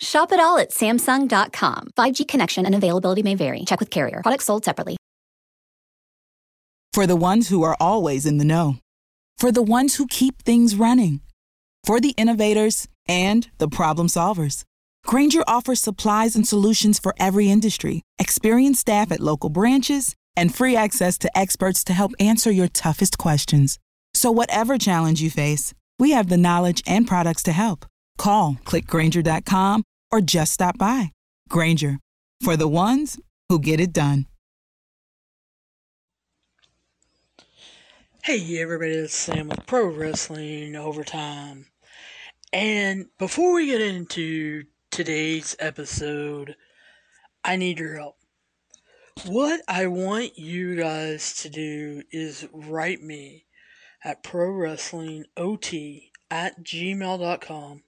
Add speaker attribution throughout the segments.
Speaker 1: Shop it all at Samsung.com. 5G connection and availability may vary. Check with carrier. Products sold separately.
Speaker 2: For the ones who are always in the know, for the ones who keep things running, for the innovators and the problem solvers. Grainger offers supplies and solutions for every industry, experienced staff at local branches, and free access to experts to help answer your toughest questions. So, whatever challenge you face, we have the knowledge and products to help. Call clickgranger.com or just stop by. Grainger for the ones who get it done.
Speaker 3: Hey everybody, it's Sam with Pro Wrestling Overtime. And before we get into today's episode, I need your help. What I want you guys to do is write me at pro wrestling at gmail.com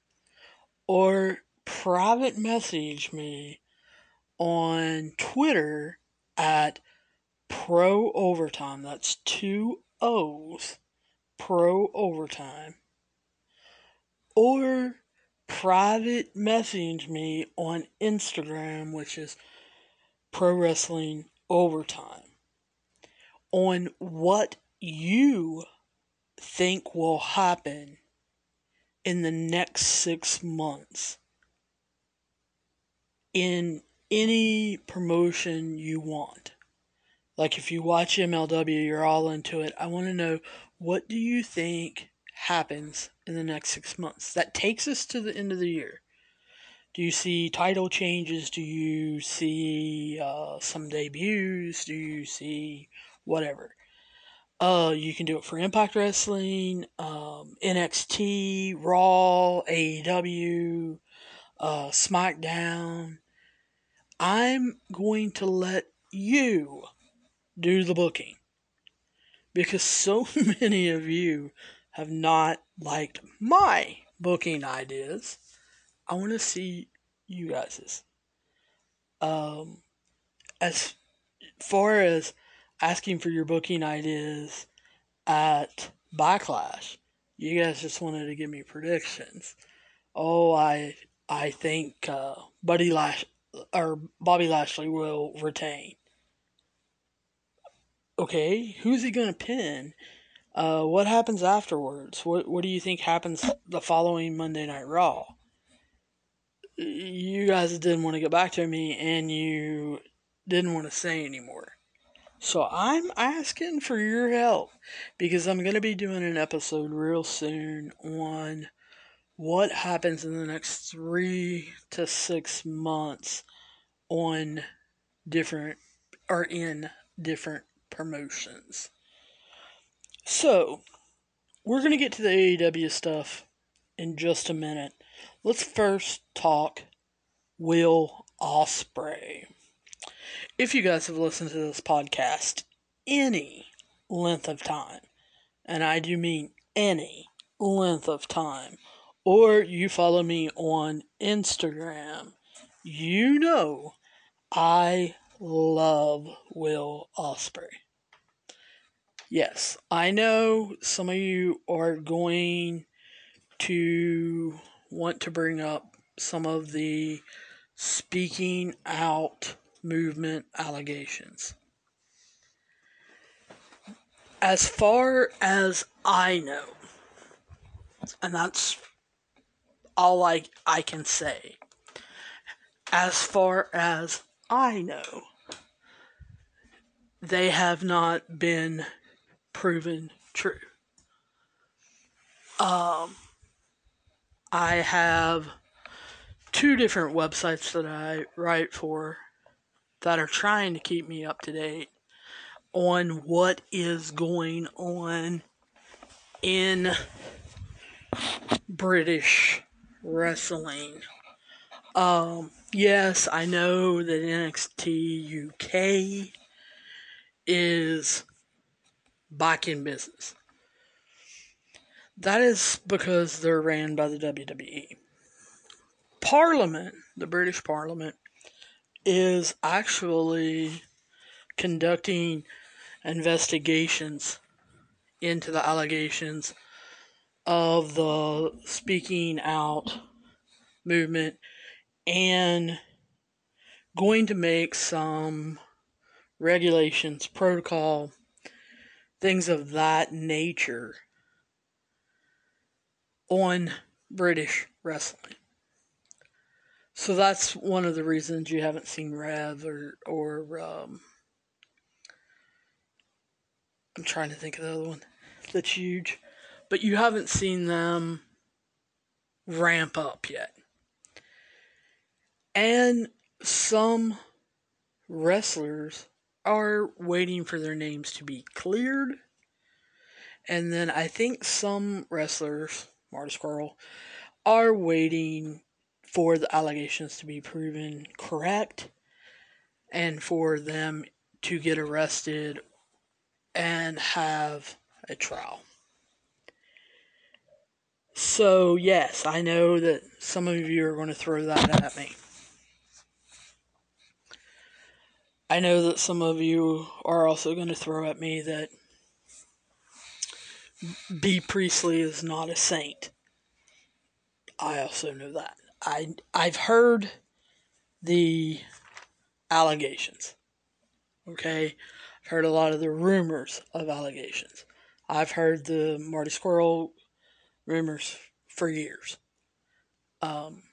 Speaker 3: or private message me on Twitter at pro overtime. That's two O's pro overtime. Or private message me on Instagram, which is pro wrestling overtime, on what you think will happen in the next six months in any promotion you want. Like if you watch MLW, you're all into it. I want to know what do you think happens in the next six months? That takes us to the end of the year. Do you see title changes? Do you see uh, some debuts? Do you see whatever? Uh, you can do it for Impact Wrestling, um, NXT, Raw, AEW, uh, SmackDown. I'm going to let you do the booking because so many of you have not liked my booking ideas. I want to see you guys's. Um, as far as asking for your booking ideas at Backlash. You guys just wanted to give me predictions. Oh, I I think uh, Buddy Lash or Bobby Lashley will retain. Okay, who's he gonna pin? Uh, what happens afterwards? What What do you think happens the following Monday Night Raw? You guys didn't want to get back to me, and you didn't want to say anymore. So I'm asking for your help because I'm to be doing an episode real soon on what happens in the next three to six months on different or in different promotions. So we're going to get to the AEW stuff in just a minute. Let's first talk Will Ospreay if you guys have listened to this podcast any length of time, and I do mean any length of time, or you follow me on Instagram, you know I love Will Ospreay. Yes, I know some of you are going to want to bring up some of the speaking out movement allegations. As far as I know, and that's all I, I can say, as far as I know, they have not been proven true. Um, I have two different websites that I write for that are trying to keep me up to date on what is going on in British wrestling. Um, yes, I know that NXT UK is back in business. That is because they're ran by the WWE. Parliament, the British Parliament, is actually conducting investigations into the allegations of the speaking out movement and going to make some regulations, protocol, things of that nature on British wrestling. So that's one of the reasons you haven't seen Rev or or um, I'm trying to think of the other one that's huge, but you haven't seen them ramp up yet. And some wrestlers are waiting for their names to be cleared. And then I think some wrestlers, Marty Scurll, are waiting for the allegations to be proven correct and for them to get arrested and have a trial. So, yes, I know that some of you are going to throw that at me. I know that some of you are also going to throw at me that Bea Priestley is not a saint. I also know that. I I've heard the allegations. Okay? I've heard a lot of the rumors of allegations. I've heard the Marty Scurll rumors for years. Um,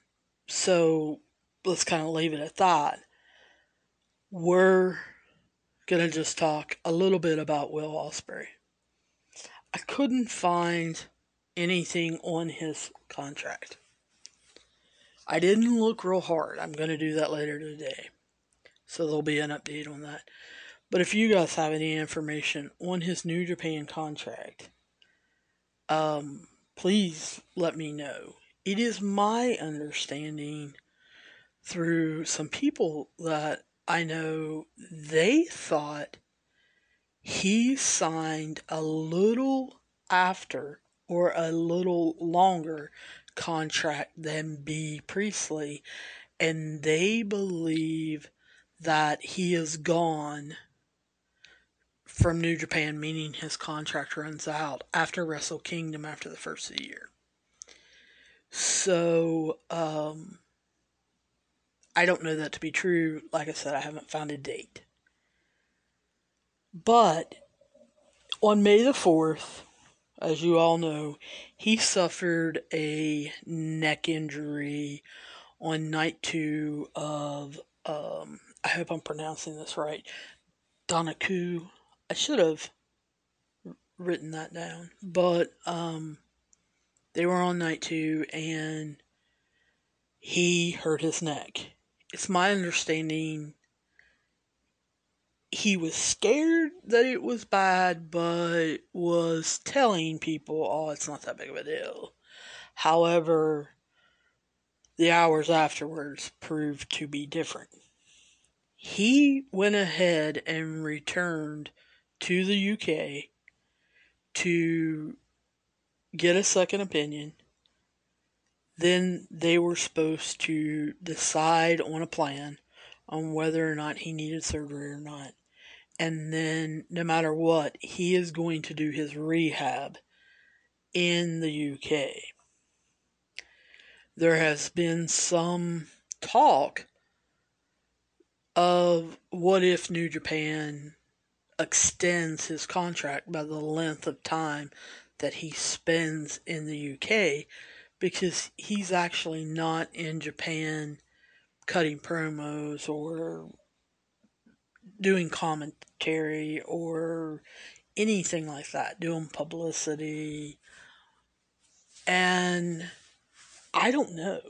Speaker 3: so let's kind of leave it at that we're going to just talk a little bit about Will Ospreay. I couldn't find anything on his contract. I didn't look real hard. I'm going to do that later today. So there'll be an update on that. But if you guys have any information on his New Japan contract, um, please let me know. It is my understanding through some people that I know they thought he signed a little after or a little longer contract than Bea Priestley, and they believe that he is gone from New Japan, meaning his contract runs out after Wrestle Kingdom after the first of the year. So, um, I don't know that to be true. Like I said, I haven't found a date. But on May the 4th, as you all know, he suffered a neck injury on night two of, um, I hope I'm pronouncing this right, Dontaku. I should have written that down, but um, they were on night two and he hurt his neck it's my understanding he was scared that it was bad, but was telling people, oh, it's not that big of a deal. However, the hours afterwards proved to be different. He went ahead and returned to the UK to get a second opinion then they were supposed to decide on a plan on whether or not he needed surgery or not. And then, no matter what, he is going to do his rehab in the UK. There has been some talk of what if New Japan extends his contract by the length of time that he spends in the UK because he's actually not in Japan cutting promos or doing commentary or anything like that, doing publicity. And I don't know.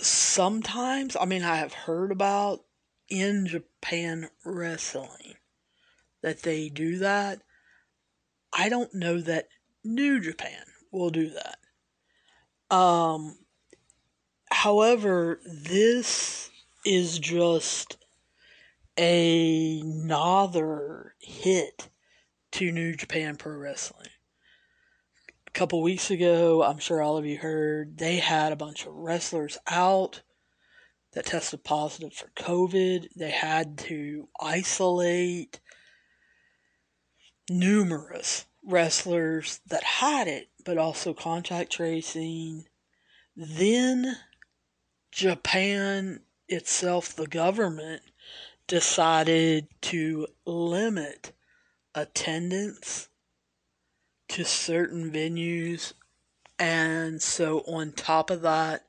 Speaker 3: Sometimes, I mean, I have heard about in Japan wrestling that they do that. I don't know that New Japan will do that. Um, however, this is just another hit to New Japan Pro Wrestling. A couple weeks ago, I'm sure all of you heard, they had a bunch of wrestlers out that tested positive for COVID. They had to isolate numerous wrestlers that had it, but also contact tracing. Then Japan itself, the government, decided to limit attendance to certain venues. And so, on top of that,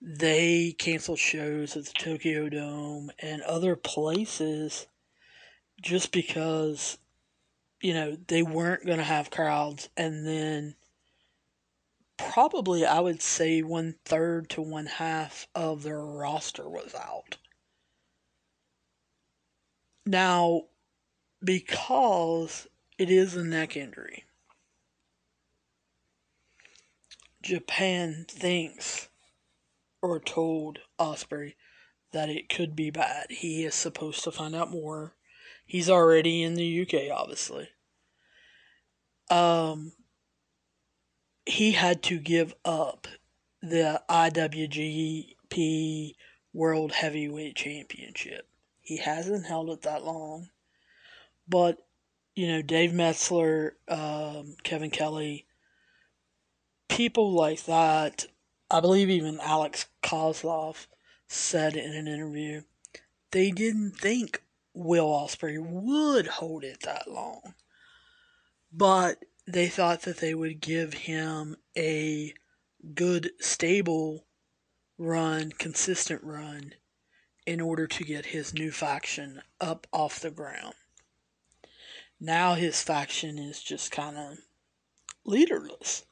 Speaker 3: they canceled shows at the Tokyo Dome and other places just because, you know, they weren't going to have crowds. And then, probably, I would say one third to one half of their roster was out. Now, because it is a neck injury, Japan thinks or told Ospreay that it could be bad. He is supposed to find out more. He's already in the UK, obviously. Um, he had to give up the IWGP World Heavyweight Championship. He hasn't held it that long. But, you know, Dave Meltzer, um, Kevin Kelly, people like that, I believe even Alex Koslov said in an interview, they didn't think Will Ospreay would hold it that long. But they thought that they would give him a good, stable run, consistent run, in order to get his new faction up off the ground. Now his faction is just kind of leaderless.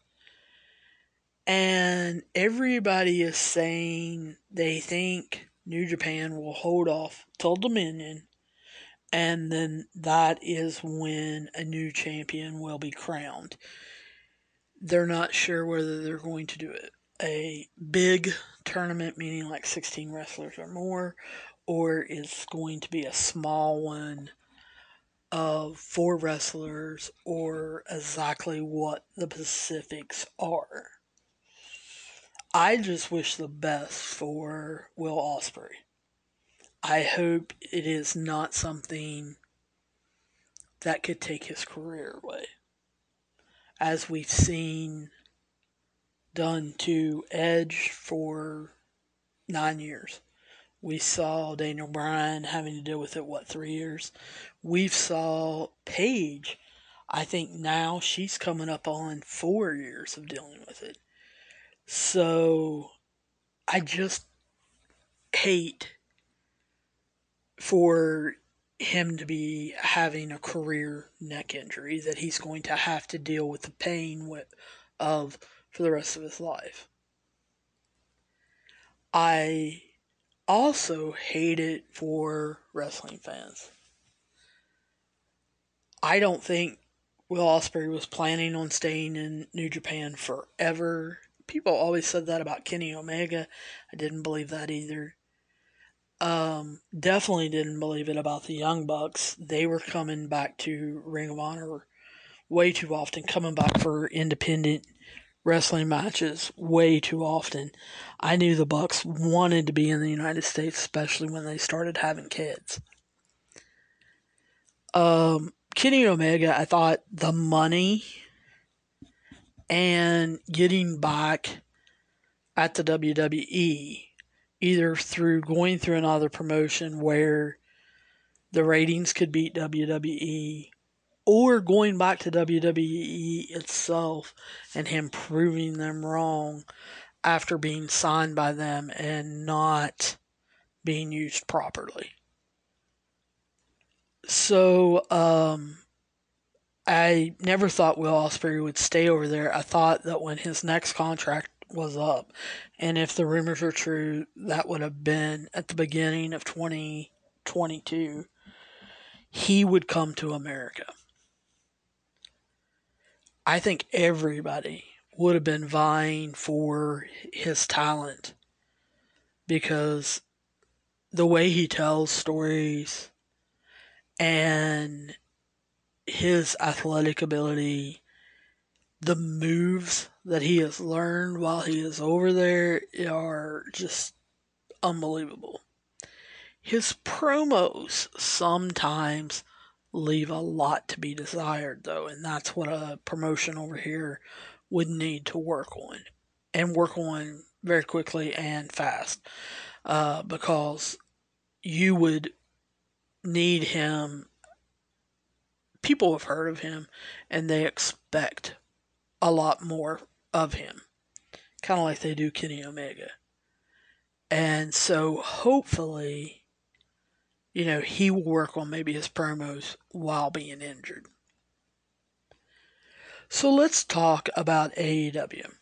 Speaker 3: And everybody is saying they think New Japan will hold off till Dominion, and then that is when a new champion will be crowned. They're not sure whether they're going to do it a big tournament, meaning like 16 wrestlers or more, or it's going to be a small one of four wrestlers, or exactly what the Pacifics are. I just wish the best for Will Ospreay. I hope it is not something that could take his career away. As we've seen done to Edge for nine years. We saw Daniel Bryan having to deal with it, what, three years? We've saw Paige. I think now she's coming up on four years of dealing with it. So I just hate for him to be having a career neck injury that he's going to have to deal with the pain with, of for the rest of his life. I also hate it for wrestling fans. I don't think Will Ospreay was planning on staying in New Japan forever. People always said that about Kenny Omega. I didn't believe that either. Um, definitely didn't believe it about the Young Bucks. They were coming back to Ring of Honor way too often, coming back for independent wrestling matches way too often. I knew the Bucks wanted to be in the United States, especially when they started having kids. Um, Kenny Omega, I thought the money and getting back at the WWE, either through going through another promotion where the ratings could beat WWE or going back to WWE itself and him proving them wrong after being signed by them and not being used properly. So, um, I never thought Will Ospreay would stay over there. I thought that when his next contract was up, and if the rumors are true, that would have been at the beginning of 2022, he would come to America. I think everybody would have been vying for his talent because the way he tells stories and his athletic ability, the moves that he has learned while he is over there are just unbelievable. His promos sometimes leave a lot to be desired, though, and that's what a promotion over here would need to work on and work on very quickly and fast uh, because you would need him. People have heard of him and they expect a lot more of him, kind of like they do Kenny Omega. And so hopefully, you know, he will work on maybe his promos while being injured. So let's talk about AEW.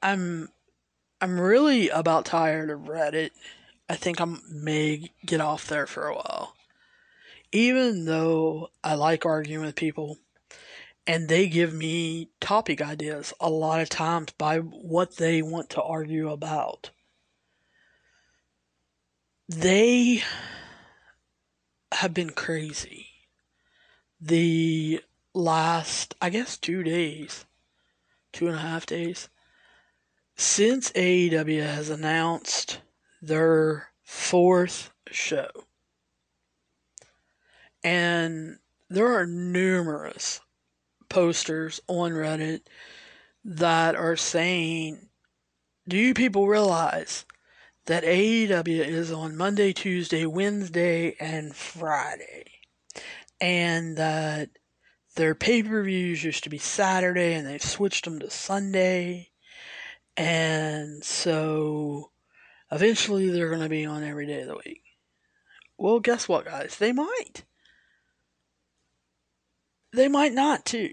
Speaker 3: I'm I'm really about tired of Reddit. I think I may get off there for a while. Even though I like arguing with people and they give me topic ideas a lot of times by what they want to argue about. They have been crazy the last, I guess, two days, two and a half days, since AEW has announced their fourth show. And there are numerous posters on Reddit that are saying, Do you people realize that AEW is on Monday, Tuesday, Wednesday, and Friday? And that their pay per views used to be Saturday and they've switched them to Sunday. And so eventually they're going to be on every day of the week. Well, guess what, guys? They might. They might not, too.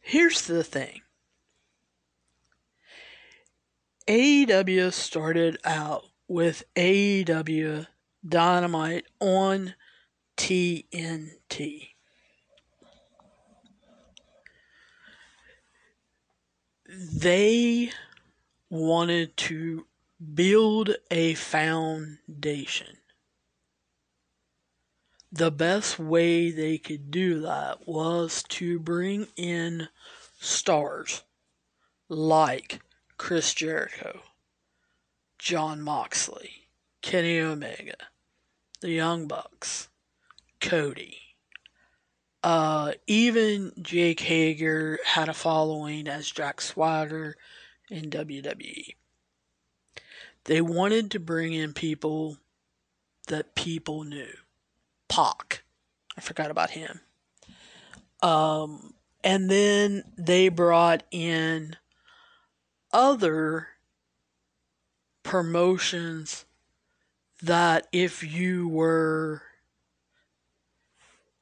Speaker 3: Here's the thing AEW started out with AEW Dynamite on TNT. They wanted to build a foundation. The best way they could do that was to bring in stars like Chris Jericho, Jon Moxley, Kenny Omega, the Young Bucks, Cody. Uh, even Jake Hager had a following as Jack Swagger in WWE. They wanted to bring in people that people knew. Pac. I forgot about him. Um, and then they brought in other promotions that if you were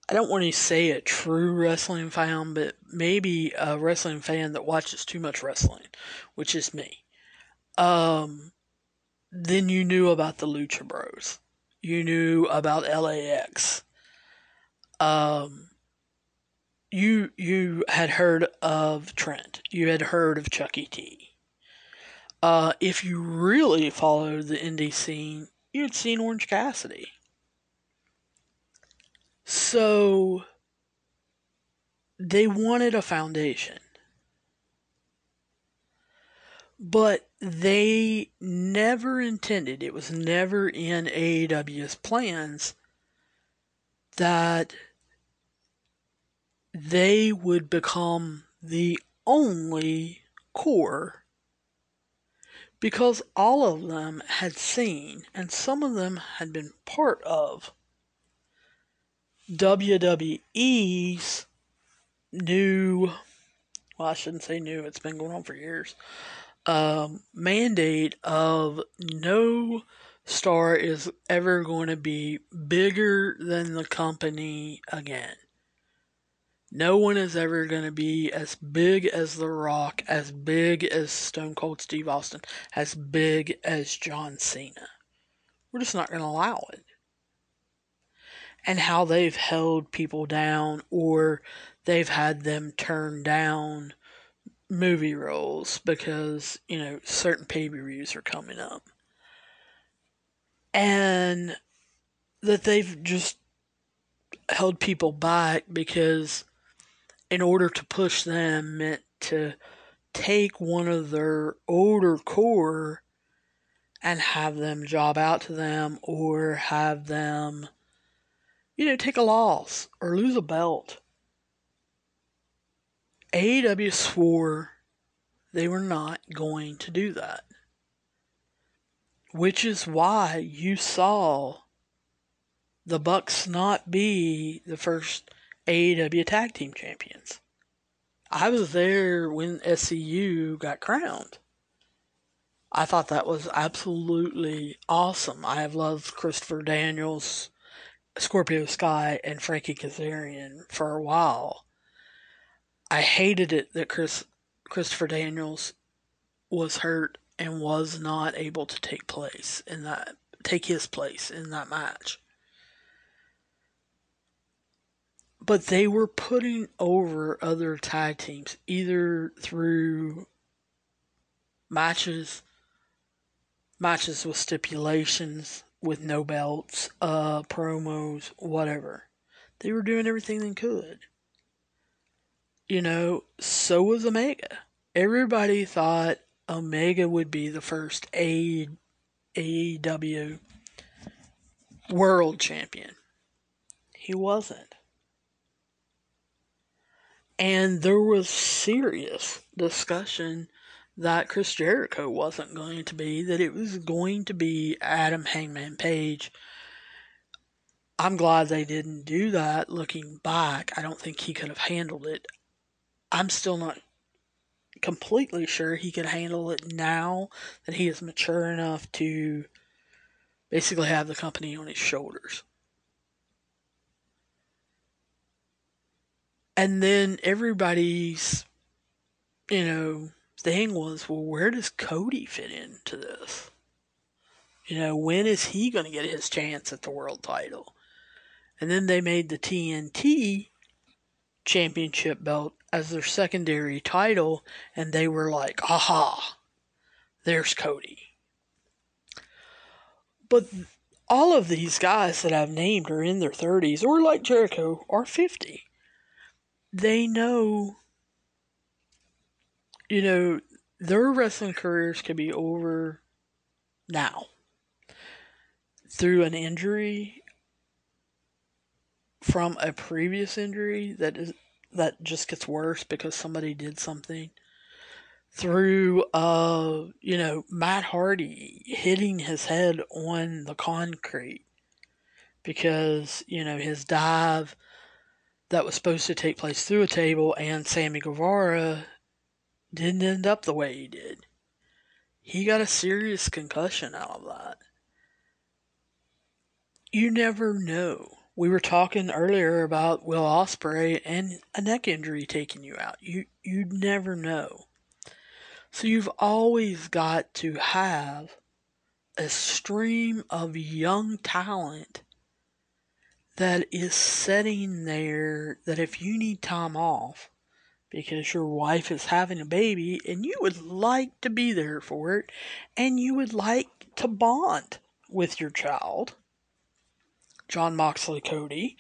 Speaker 3: I don't want to say a true wrestling fan, but maybe a wrestling fan that watches too much wrestling, which is me. Um, then you knew about the Lucha Bros. You knew about LAX. Um, you you had heard of Trent. You had heard of Chuckie T. Uh, if you really followed the indie scene, you'd seen Orange Cassidy. So they wanted a foundation. But they never intended, it was never in AEW's plans that they would become the only core because all of them had seen and some of them had been part of WWE's new, well, I shouldn't say new, it's been going on for years, um, mandate of no star is ever going to be bigger than the company again. No one is ever going to be as big as The Rock, as big as Stone Cold Steve Austin, as big as John Cena. We're just not going to allow it and how they've held people down or they've had them turned down movie roles because, you know, certain pay per views are coming up. And that they've just held people back because in order to push them meant to take one of their older core and have them job out to them or have them you know take a loss or lose a belt AEW swore they were not going to do that which is why you saw the Bucks not be the first AEW tag team champions. I was there when SCU got crowned. I thought that was absolutely awesome. I have loved Christopher Daniels, Scorpio Sky, and Frankie Kazarian for a while. I hated it that Chris Christopher Daniels was hurt and was not able to take place in that take his place in that match. but they were putting over other tag teams either through matches matches with stipulations with no belts uh promos whatever they were doing everything they could you know so was omega everybody thought omega would be the first aew world champion he wasn't and there was serious discussion that Chris Jericho wasn't going to be, that it was going to be Adam Hangman Page. I'm glad they didn't do that looking back. I don't think he could have handled it. I'm still not completely sure he could handle it now that he is mature enough to basically have the company on his shoulders. And then everybody's, you know, thing was, well, where does Cody fit into this? You know, when is he going to get his chance at the world title? And then they made the TNT championship belt as their secondary title, and they were like, aha, there's Cody. But all of these guys that I've named are in their 30s, or like Jericho, are 50 they know, you know, their wrestling careers could be over now through an injury from a previous injury that is that just gets worse because somebody did something through uh you know Matt Hardy hitting his head on the concrete because you know his dive that was supposed to take place through a table, and Sammy Guevara didn't end up the way he did. He got a serious concussion out of that. You never know. We were talking earlier about Will Ospreay and a neck injury taking you out. You you never know. So you've always got to have a stream of young talent that is sitting there that if you need time off because your wife is having a baby and you would like to be there for it and you would like to bond with your child, Jon Moxley Cody,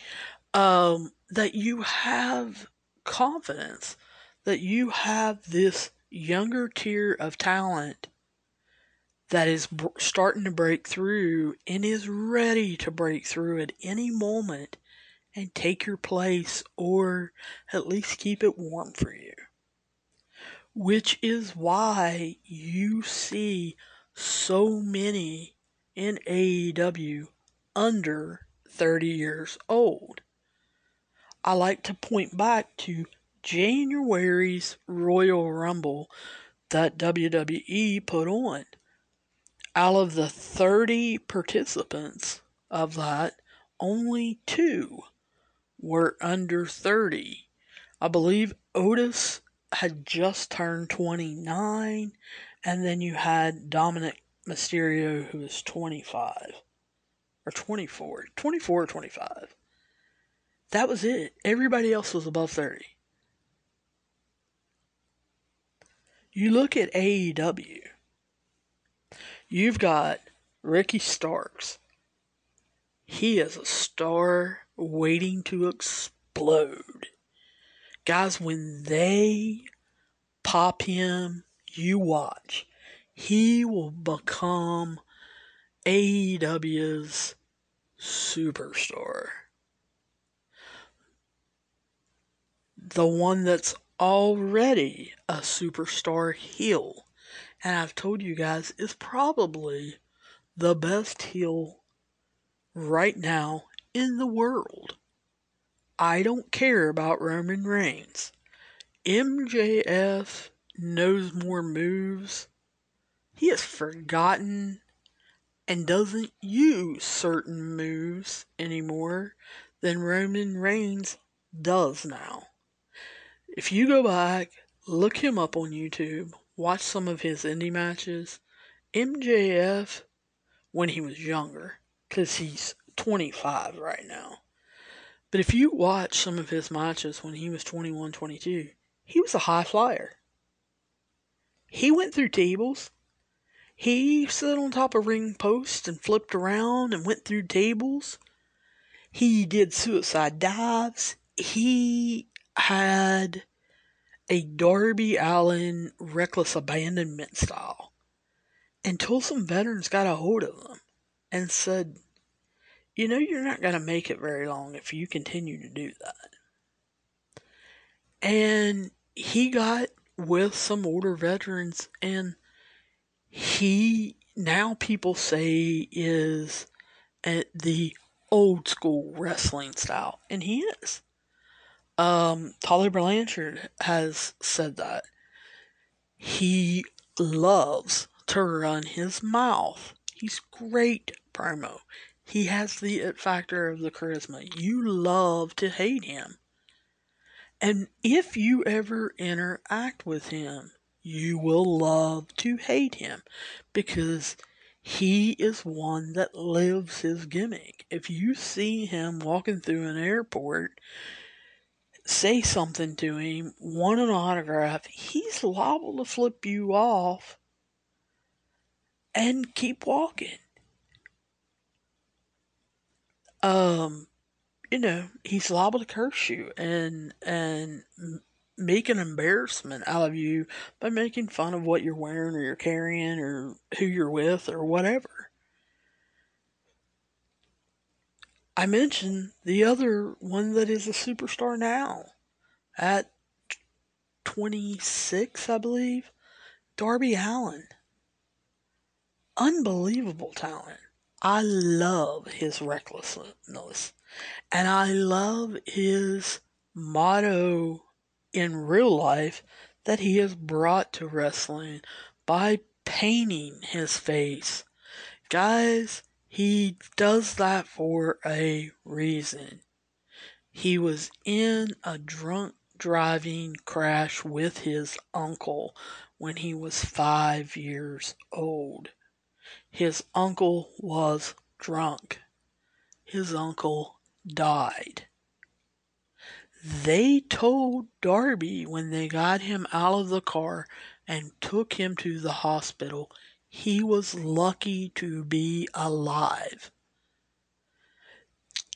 Speaker 3: um, that you have confidence that you have this younger tier of talent that is b- starting to break through and is ready to break through at any moment and take your place or at least keep it warm for you. Which is why you see so many in AEW under 30 years old. I like to point back to January's Royal Rumble that WWE put on out of the 30 participants of that, only two were under 30. I believe Otis had just turned 29, and then you had Dominik Mysterio, who was 25 or 24, 24 or 25. That was it. Everybody else was above 30. You look at AEW. You've got Ricky Starks. He is a star waiting to explode. Guys, when they pop him, you watch. He will become AEW's superstar. The one that's already a superstar heel. And I've told you guys, is probably the best heel right now in the world. I don't care about Roman Reigns. MJF knows more moves. He has forgotten and doesn't use certain moves anymore than Roman Reigns does now. If you go back, look him up on YouTube, watch some of his indie matches, MJF, when he was younger, because he's 25 right now. But if you watch some of his matches when he was 21, 22, he was a high flyer. He went through tables. He stood on top of ring posts and flipped around and went through tables. He did suicide dives. He had a Darby Allin reckless abandonment style until some veterans got a hold of him and said, You know, you're not going to make it very long if you continue to do that. And he got with some older veterans, and he now people say is at the old school wrestling style, and he is. Um, Tully Blanchard has said that he loves to run his mouth. He's great promo. He has the it factor of the charisma. You love to hate him. And if you ever interact with him, you will love to hate him because he is one that lives his gimmick. If you see him walking through an airport, say something to him, want an autograph, he's liable to flip you off and keep walking. Um, you know, he's liable to curse you and and make an embarrassment out of you by making fun of what you're wearing or you're carrying or who you're with or whatever. I mentioned the other one that is a superstar now at 26, I believe, Darby Allin. Unbelievable talent. I love his recklessness. And I love his motto in real life that he has brought to wrestling by painting his face. Guys, he does that for a reason. He was in a drunk driving crash with his uncle when he was five years old. His uncle was drunk. His uncle died. They told Darby when they got him out of the car and took him to the hospital he was lucky to be alive.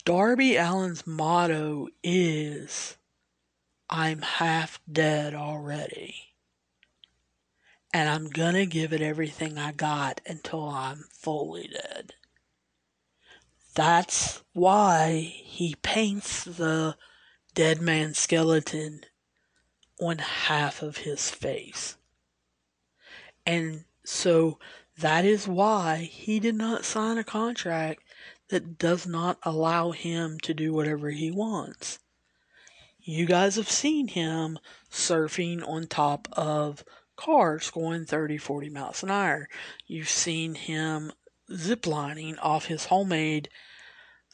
Speaker 3: Darby Allin's motto is I'm half dead already. And I'm gonna give it everything I got until I'm fully dead. That's why he paints the dead man skeleton on half of his face. And so that is why he did not sign a contract that does not allow him to do whatever he wants. You guys have seen him surfing on top of cars going 30, 40 miles an hour. You've seen him ziplining off his homemade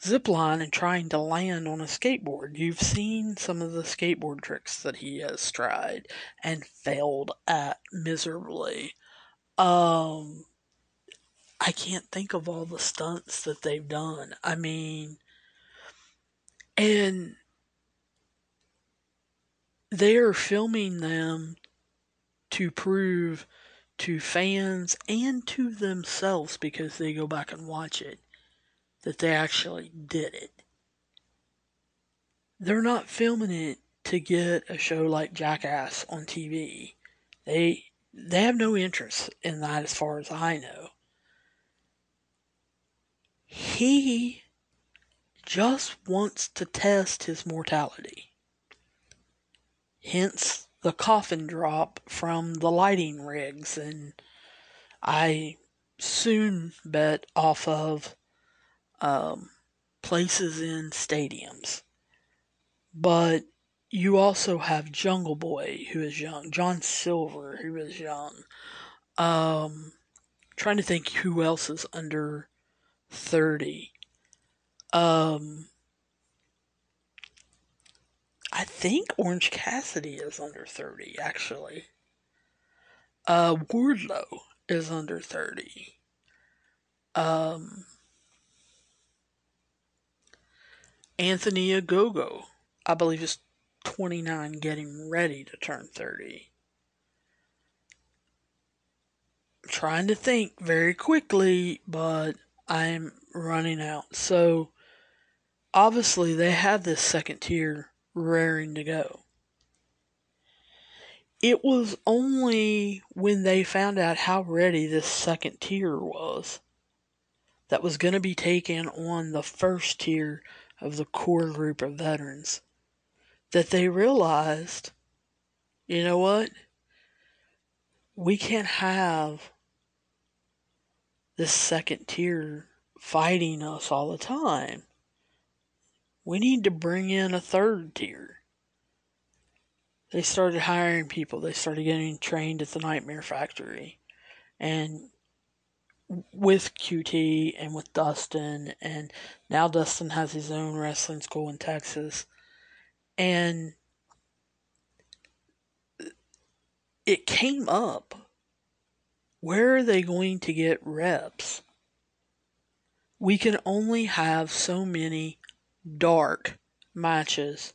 Speaker 3: zipline and trying to land on a skateboard. You've seen some of the skateboard tricks that he has tried and failed at miserably. Um, I can't think of all the stunts that they've done. I mean, and they are filming them to prove to fans and to themselves because they go back and watch it that they actually did it. They're not filming it to get a show like Jackass on TV. They they have no interest in that as far as I know. He just wants to test his mortality. Hence the coffin drop from the lighting rigs, and I soon bet off of um, places in stadiums. But you also have Jungle Boy, who is young, John Silver, who is young. Um, trying to think who else is under 30. Um, I think Orange Cassidy is under 30, actually. Uh, Wardlow is under 30. Um, Anthony Ogogo, I believe, is 29, getting ready to turn 30. I'm trying to think very quickly, but I'm running out. So, obviously, they have this second tier raring to go. It was only when they found out how ready this second tier was that was going to be taken on the first tier of the core group of veterans that they realized, you know what? We can't have this second tier fighting us all the time. We need to bring in a third tier. They started hiring people. They started getting trained at the Nightmare Factory. And with QT and with Dustin, and now Dustin has his own wrestling school in Texas. And it came up where are they going to get reps? We can only have so many dark matches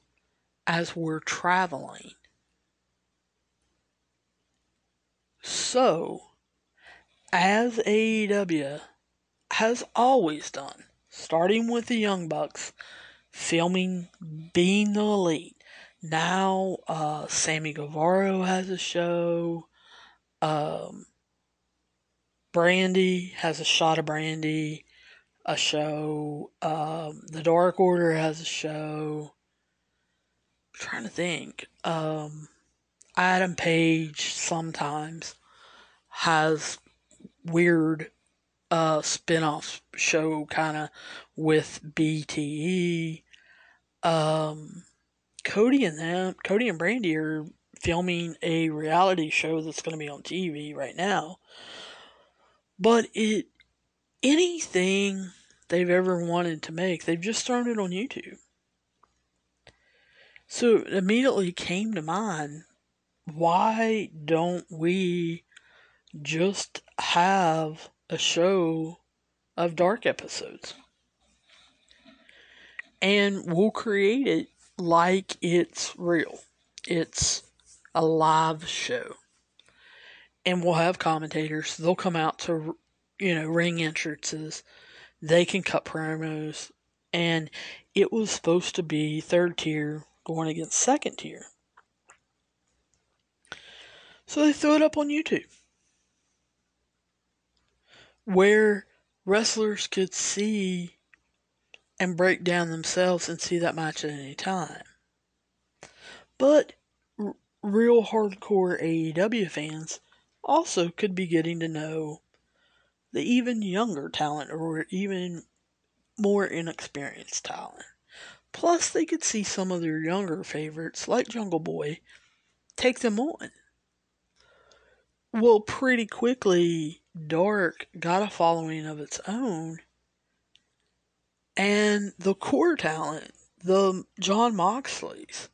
Speaker 3: as we're traveling. So, as AEW has always done, starting with the Young Bucks, filming Being the Elite. Now, uh, Sammy Guevara has a show. Um, Brandi has a shot of Brandi, a show. Um, the Dark Order has a show. I'm trying to think. Um, Adam Page sometimes has weird uh, spin-off show kind of with BTE. Um, Cody and them, Cody and Brandi are filming a reality show that's going to be on TV right now. But it, anything they've ever wanted to make, they've just started on YouTube. So it immediately came to mind why don't we just have a show of dark episodes? And we'll create it like it's real. It's a live show. And we'll have commentators. They'll come out to, you know, ring entrances. They can cut promos. And it was supposed to be third tier going against second tier. So they threw it up on YouTube. Where wrestlers could see and break down themselves and see that match at any time. But r- real hardcore AEW fans also could be getting to know the even younger talent or even more inexperienced talent. Plus, they could see some of their younger favorites, like Jungle Boy, take them on. Well, pretty quickly, Dark got a following of its own. And the core talent, the Jon Moxleys,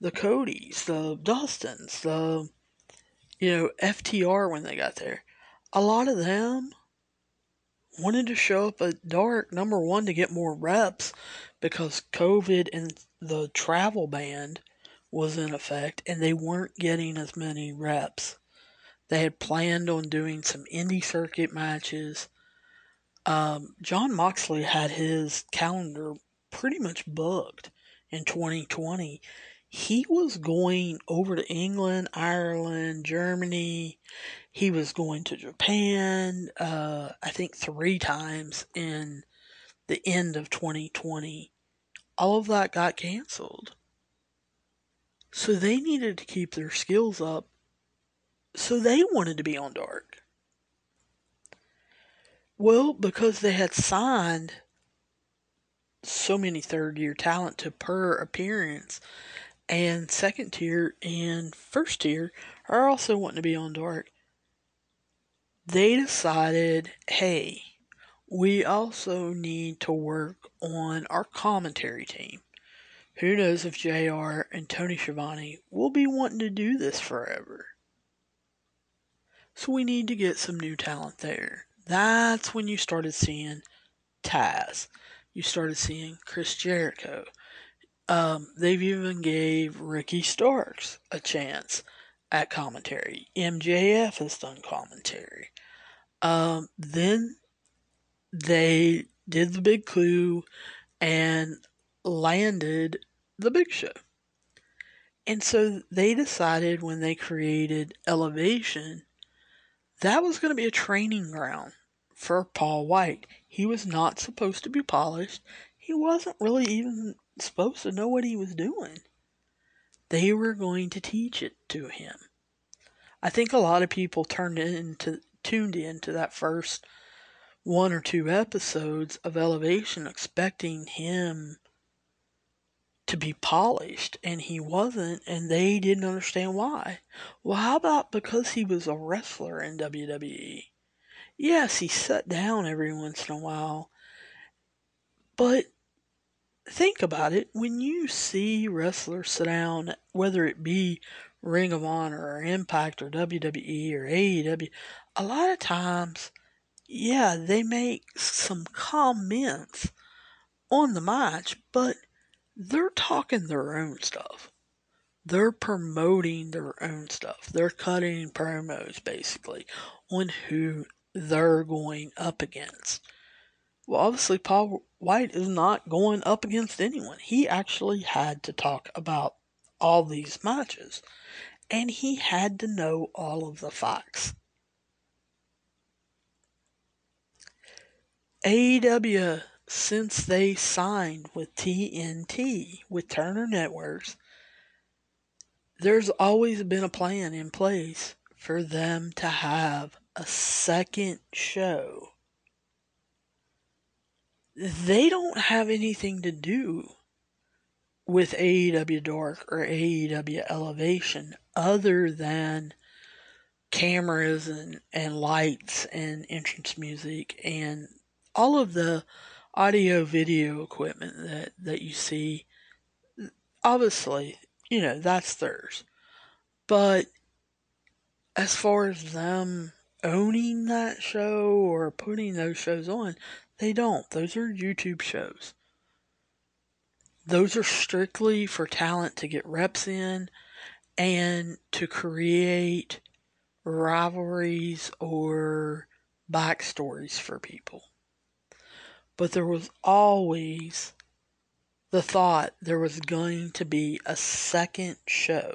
Speaker 3: the Codys, the Dustins, the you know FTR when they got there, a lot of them wanted to show up at Dark number one to get more reps because COVID and the travel ban was in effect and they weren't getting as many reps They had planned on doing some indie circuit matches. Um, Jon Moxley had his calendar pretty much booked in 2020. He was going over to England, Ireland, Germany. He was going to Japan, uh, I think three times in the end of 2020. All of that got canceled. So they needed to keep their skills up. So they wanted to be on dark. Well, because they had signed so many third year talent to per appearance, and second tier and first tier are also wanting to be on dark. They decided, hey, we also need to work on our commentary team. Who knows if JR and Tony Schiavone will be wanting to do this forever. So we need to get some new talent there. That's when you started seeing Taz. You started seeing Chris Jericho. Um, they've even gave Ricky Starks a chance at commentary. MJF has done commentary. Um, then they did the big clue and landed the big show. And so they decided when they created Elevation, that was going to be a training ground for Paul White. He was not supposed to be polished. He wasn't really even supposed to know what he was doing. They were going to teach it to him. I think a lot of people turned into tuned into that first one or two episodes of Elevation expecting him to be polished, and he wasn't, and they didn't understand why. Well, how about because he was a wrestler in WWE? Yes, he sat down every once in a while, but think about it. When you see wrestlers sit down, whether it be Ring of Honor or Impact or WWE or AEW, a lot of times, yeah, they make some comments on the match, but they're talking their own stuff. They're promoting their own stuff. They're cutting promos basically on who they're going up against. Well, obviously, Paul White is not going up against anyone. He actually had to talk about all these matches, and he had to know all of the facts. AEW since they signed with TNT, with Turner Networks, there's always been a plan in place for them to have a second show. They don't have anything to do with AEW Dark or AEW Elevation other than cameras and, and lights and entrance music and all of the audio video equipment that, that you see, obviously, you know, that's theirs. But as far as them owning that show or putting those shows on, they don't. Those are YouTube shows. Those are strictly for talent to get reps in and to create rivalries or backstories for people but there was always the thought there was going to be a second show.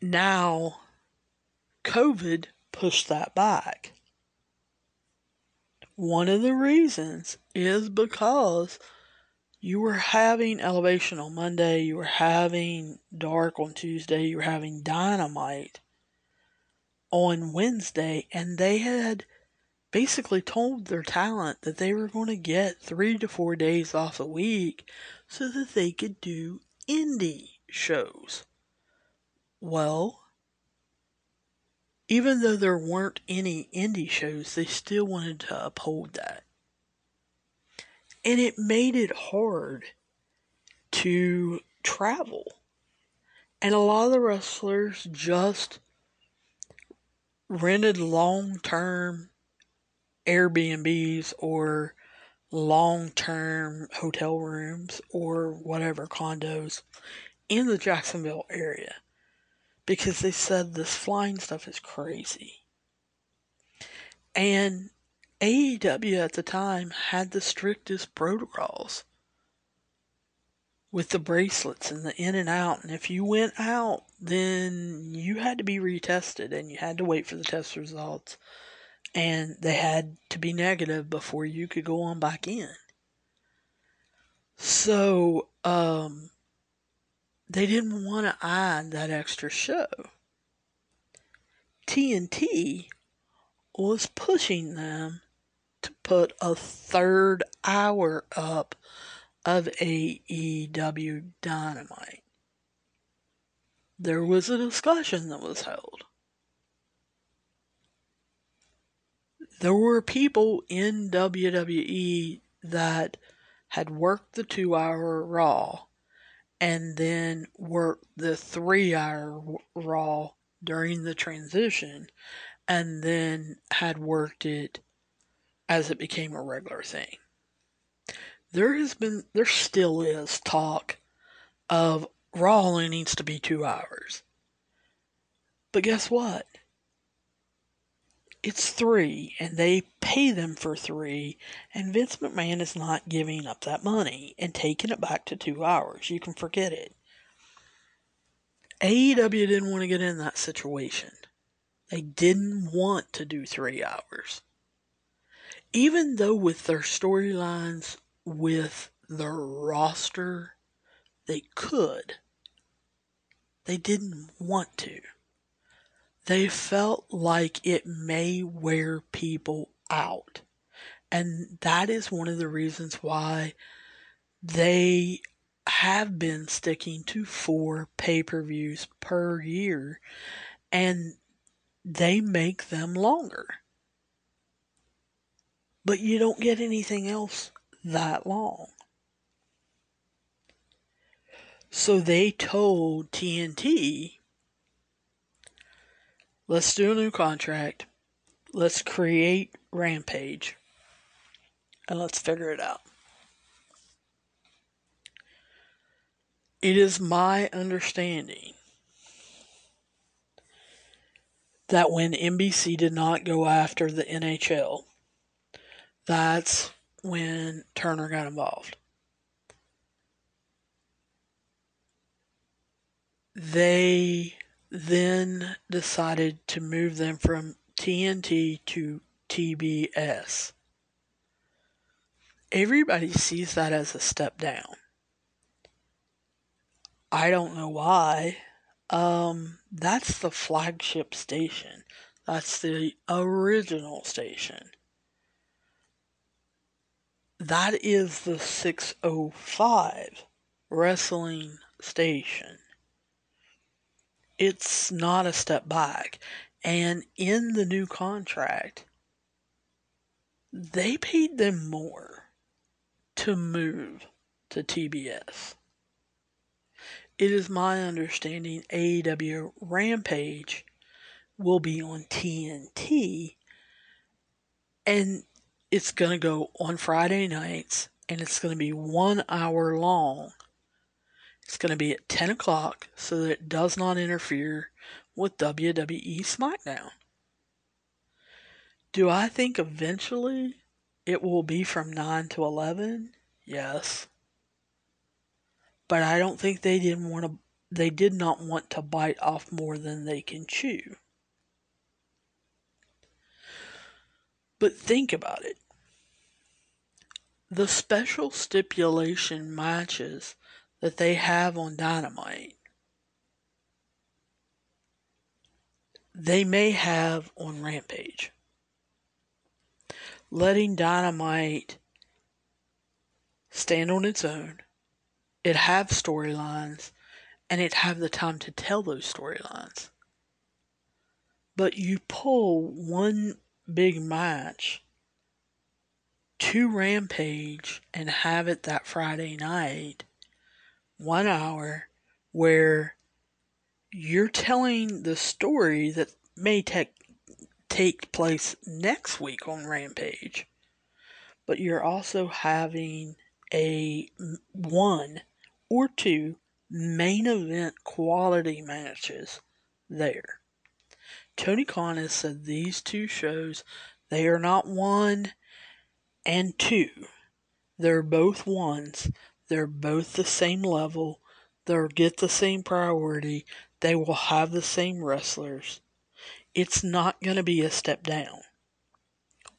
Speaker 3: Now, COVID pushed that back. One of the reasons is because you were having Elevation on Monday, you were having Dark on Tuesday, you were having Dynamite on Wednesday, and they had basically told their talent that they were going to get three to four days off a week so that they could do indie shows. Well, even though there weren't any indie shows, they still wanted to uphold that. And it made it hard to travel. And a lot of the wrestlers just rented long term Airbnbs or long term hotel rooms or whatever condos in the Jacksonville area because they said this flying stuff is crazy. And AEW at the time had the strictest protocols with the bracelets and the in and out. And if you went out, then you had to be retested and you had to wait for the test results. And they had to be negative before you could go on back in. So, um, they didn't want to add that extra show. TNT was pushing them to put a third hour up of AEW Dynamite. There was a discussion that was held. There were people in WWE that had worked the two hour Raw and then worked the three hour Raw during the transition and then had worked it as it became a regular thing. There has been, there still is talk of Raw only needs to be two hours. But guess what? It's three, and they pay them for three, and Vince McMahon is not giving up that money and taking it back to two hours. You can forget it. AEW didn't want to get in that situation. They didn't want to do three hours. Even though with their storylines with their roster, they could. They didn't want to. They felt like it may wear people out. And that is one of the reasons why they have been sticking to four pay per views per year. And they make them longer. But you don't get anything else that long. So they told TNT, let's do a new contract, let's create Rampage, and let's figure it out. It is my understanding that when NBC did not go after the NHL, that's when Turner got involved. They then decided to move them from TNT to TBS. Everybody sees that as a step down. I don't know why. Um, that's the flagship station. That's the original station. That is the 605 wrestling station. It's not a step back. And in the new contract, they paid them more to move to TBS. It is my understanding AEW Rampage will be on TNT and it's going to go on Friday nights and it's going to be one hour long. It's going to be at 10 o'clock so that it does not interfere with WWE SmackDown. Do I think eventually it will be from 9 to 11? Yes but I don't think they didn't want to they did not want to bite off more than they can chew. But think about it. The special stipulation matches that they have on Dynamite, they may have on Rampage. Letting Dynamite stand on its own it have storylines and it have the time to tell those storylines. But you pull one big match to Rampage and have it that Friday night, one hour, where you're telling the story that may take take place next week on Rampage, but you're also having a one or two main event quality matches there. Tony Khan has said these two shows, they are not one and two. They're both ones. They're both the same level. They'll get the same priority. They will have the same wrestlers. It's not going to be a step down.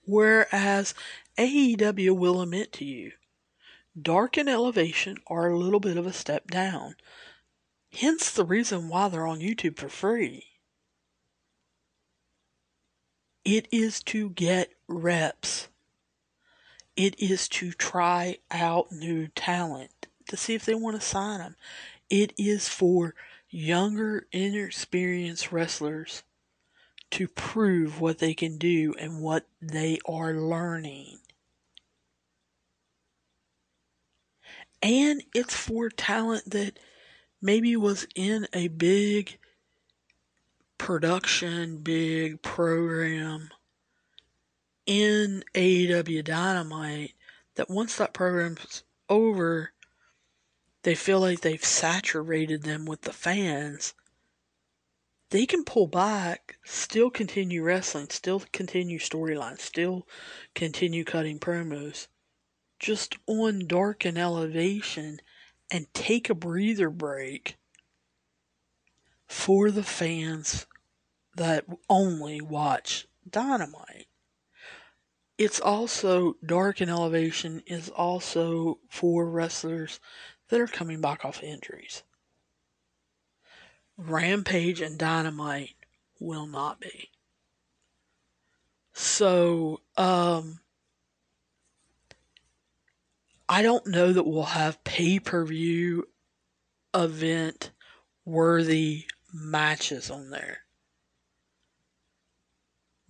Speaker 3: Whereas AEW will admit to you, Dark and Elevation are a little bit of a step down. Hence the reason why they're on YouTube for free. It is to get reps. It is to try out new talent to see if they want to sign them. It is for younger, inexperienced wrestlers to prove what they can do and what they are learning. And it's for talent that maybe was in a big production, big program in AEW Dynamite that once that program's over, they feel like they've saturated them with the fans. They can pull back, still continue wrestling, still continue storylines, still continue cutting promos, just on Dark and Elevation and take a breather break for the fans that only watch Dynamite. It's also Dark and Elevation is also for wrestlers that are coming back off injuries. Rampage and Dynamite will not be. So, um, I don't know that we'll have pay per view event worthy matches on there.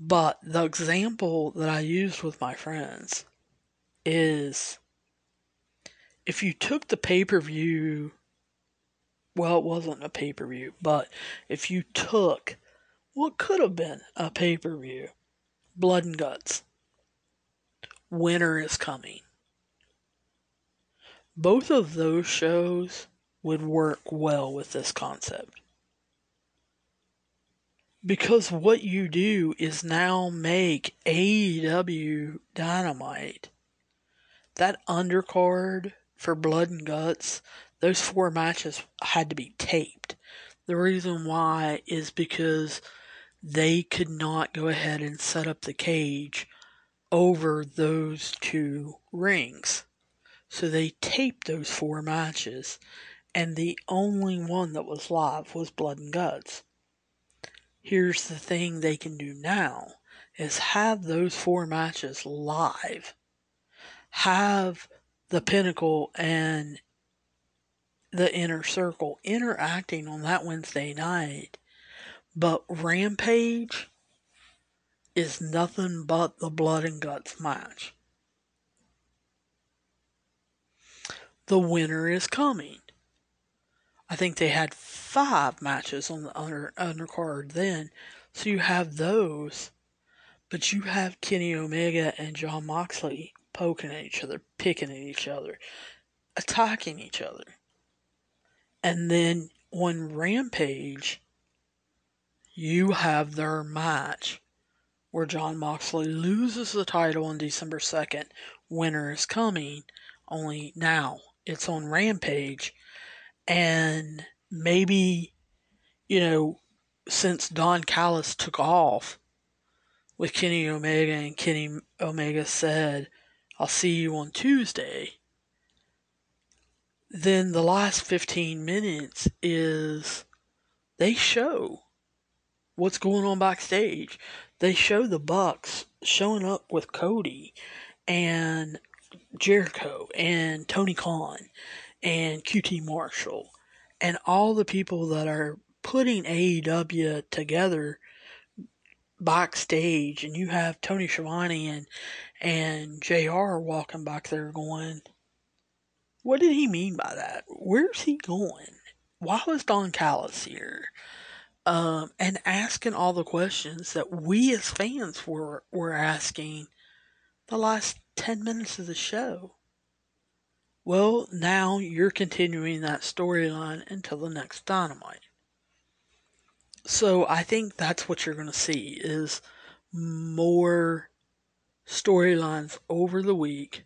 Speaker 3: But the example that I used with my friends is if you took the pay per view, well, it wasn't a pay per view, but if you took what could have been a pay per view, Blood and Guts, Winter is Coming, both of those shows would work well with this concept. Because what you do is now make AEW Dynamite that undercard for Blood and Guts, those four matches had to be taped. The reason why is because they could not go ahead and set up the cage over those two rings. So they taped those four matches, and the only one that was live was Blood and Guts. Here's the thing they can do now is have those four matches live. Have the pinnacle and the inner circle interacting on that Wednesday night. But Rampage is nothing but the blood and guts match. The winner is coming. I think they had five matches on the under undercard then. So you have those, but you have Kenny Omega and Jon Moxley poking at each other, picking at each other, attacking each other. And then on Rampage, you have their match where Jon Moxley loses the title on December 2nd. Winter is coming, only now it's on Rampage. And maybe, you know, since Don Callis took off with Kenny Omega and Kenny Omega said, I'll see you on Tuesday. Then the last 15 minutes is they show what's going on backstage. They show the Bucks showing up with Cody and Jericho and Tony Khan and QT Marshall and all the people that are putting AEW together backstage and you have Tony Schiavone and and JR walking back there going, What did he mean by that? Where's he going? Why was Don Callis here? Um, and asking all the questions that we as fans were were asking the last ten minutes of the show. Well, now you're continuing that storyline until the next Dynamite. So I think that's what you're going to see is more storylines over the week.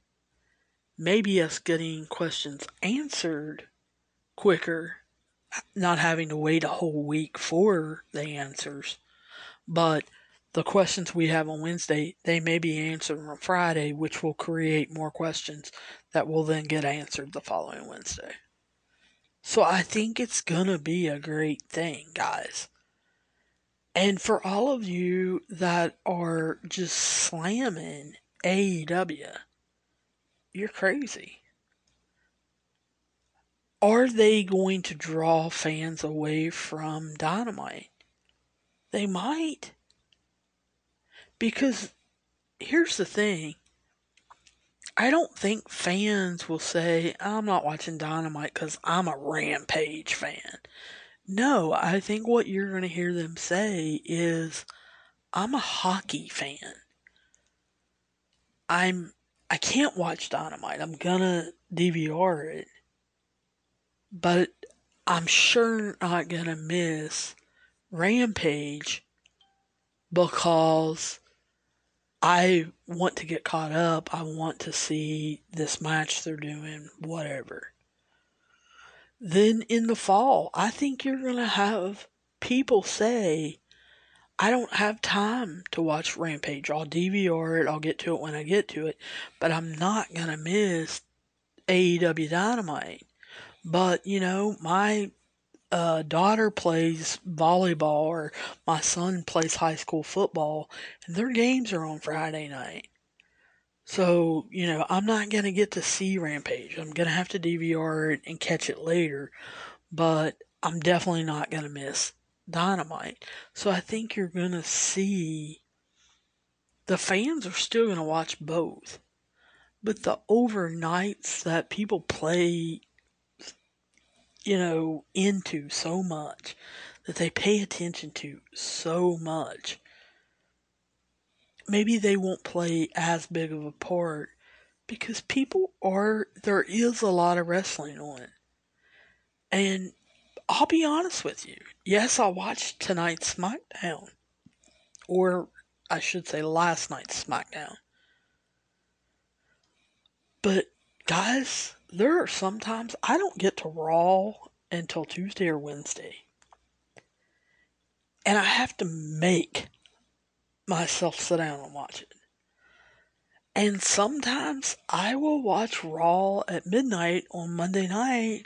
Speaker 3: Maybe us getting questions answered quicker, not having to wait a whole week for the answers. But the questions we have on Wednesday, they may be answered on Friday, which will create more questions that will then get answered the following Wednesday. So I think it's gonna be a great thing, guys. And for all of you that are just slamming AEW, you're crazy. Are they going to draw fans away from Dynamite? They might. Because here's the thing I don't think fans will say, I'm not watching Dynamite because I'm a Rampage fan. No, I think what you're going to hear them say is, I'm a hockey fan. I'm I can't watch Dynamite. I'm gonna DVR it. But I'm sure not gonna miss Rampage because I want to get caught up. I want to see this match they're doing, whatever. Then in the fall, I think you're going to have people say, I don't have time to watch Rampage. I'll DVR it, I'll get to it when I get to it, but I'm not going to miss AEW Dynamite. But, you know, my uh, daughter plays volleyball or my son plays high school football, and their games are on Friday night. So, you know, I'm not going to get to see Rampage. I'm going to have to DVR it and catch it later, but I'm definitely not going to miss Dynamite. So I think you're going to see the fans are still going to watch both. But the overnights that people play you know, into so much, that they pay attention to so much, maybe they won't play as big of a part because people are, there is a lot of wrestling on. And I'll be honest with you. Yes, I watched tonight's SmackDown. Or I should say last night's SmackDown. But guys, there are sometimes I don't get to Raw until Tuesday or Wednesday. And I have to make myself sit down and watch it. And sometimes I will watch Raw at midnight on Monday night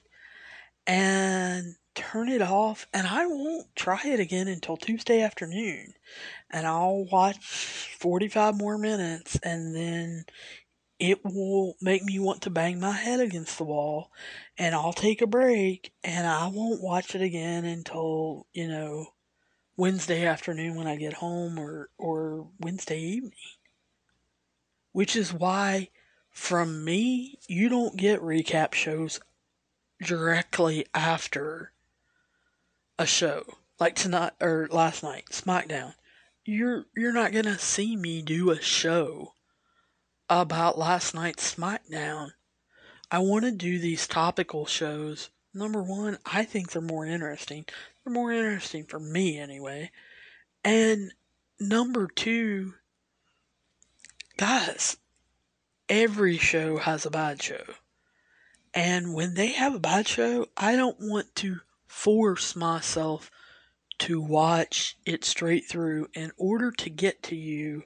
Speaker 3: and turn it off and I won't try it again until Tuesday afternoon. And I'll watch 45 more minutes and then it will make me want to bang my head against the wall and I'll take a break and I won't watch it again until, you know, Wednesday afternoon when I get home or, or Wednesday evening. Which is why, from me, you don't get recap shows directly after a show. Like tonight or last night, SmackDown. You're you're not gonna see me do a show about last night's SmackDown. I want to do these topical shows. Number one, I think they're more interesting. They're more interesting for me anyway. And number two, guys, every show has a bad show. And when they have a bad show, I don't want to force myself to watch it straight through in order to get to you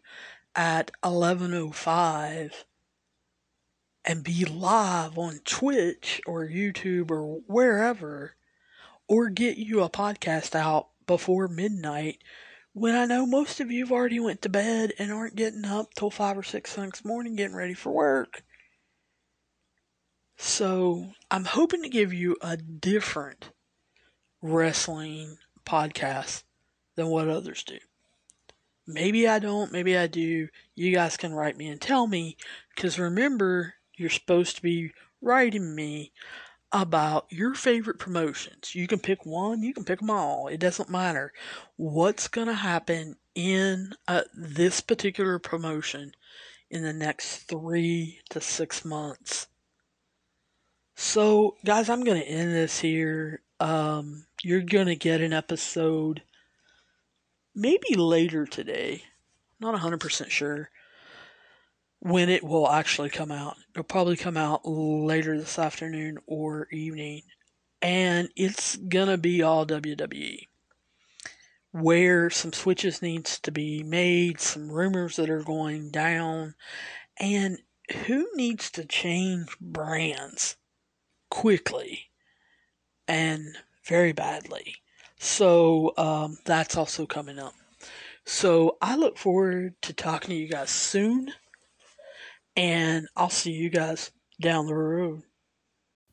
Speaker 3: at 11:05 and be live on Twitch or YouTube or wherever or get you a podcast out before midnight when I know most of you've already went to bed and aren't getting up till 5 or 6 the next morning getting ready for work. So, I'm hoping to give you a different wrestling podcast than what others do. Maybe I don't, maybe I do. You guys can write me and tell me. Because remember, you're supposed to be writing me about your favorite promotions. You can pick one, you can pick them all. It doesn't matter. What's going to happen in uh, this particular promotion in the next three to six months? So, guys, I'm going to end this here. Um, you're going to get an episode maybe later today. Not 100% sure when it will actually come out. It'll probably come out later this afternoon or evening. And it's going to be all WWE. Where some switches needs to be made, some rumors that are going down, and who needs to change brands quickly and very badly. So um, that's also coming up. So I look forward to talking to you guys soon, and I'll see you guys down the road.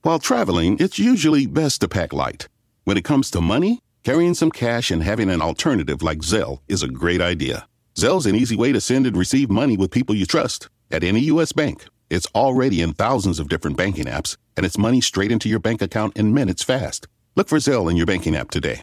Speaker 4: While traveling, it's usually best to pack light. When it comes to money, carrying some cash and having an alternative like Zelle is a great idea. Zelle's an easy way to send and receive money with people you trust at any U.S. bank. It's already in thousands of different banking apps, and it's money straight into your bank account in minutes fast. Look for Zelle in your banking app today.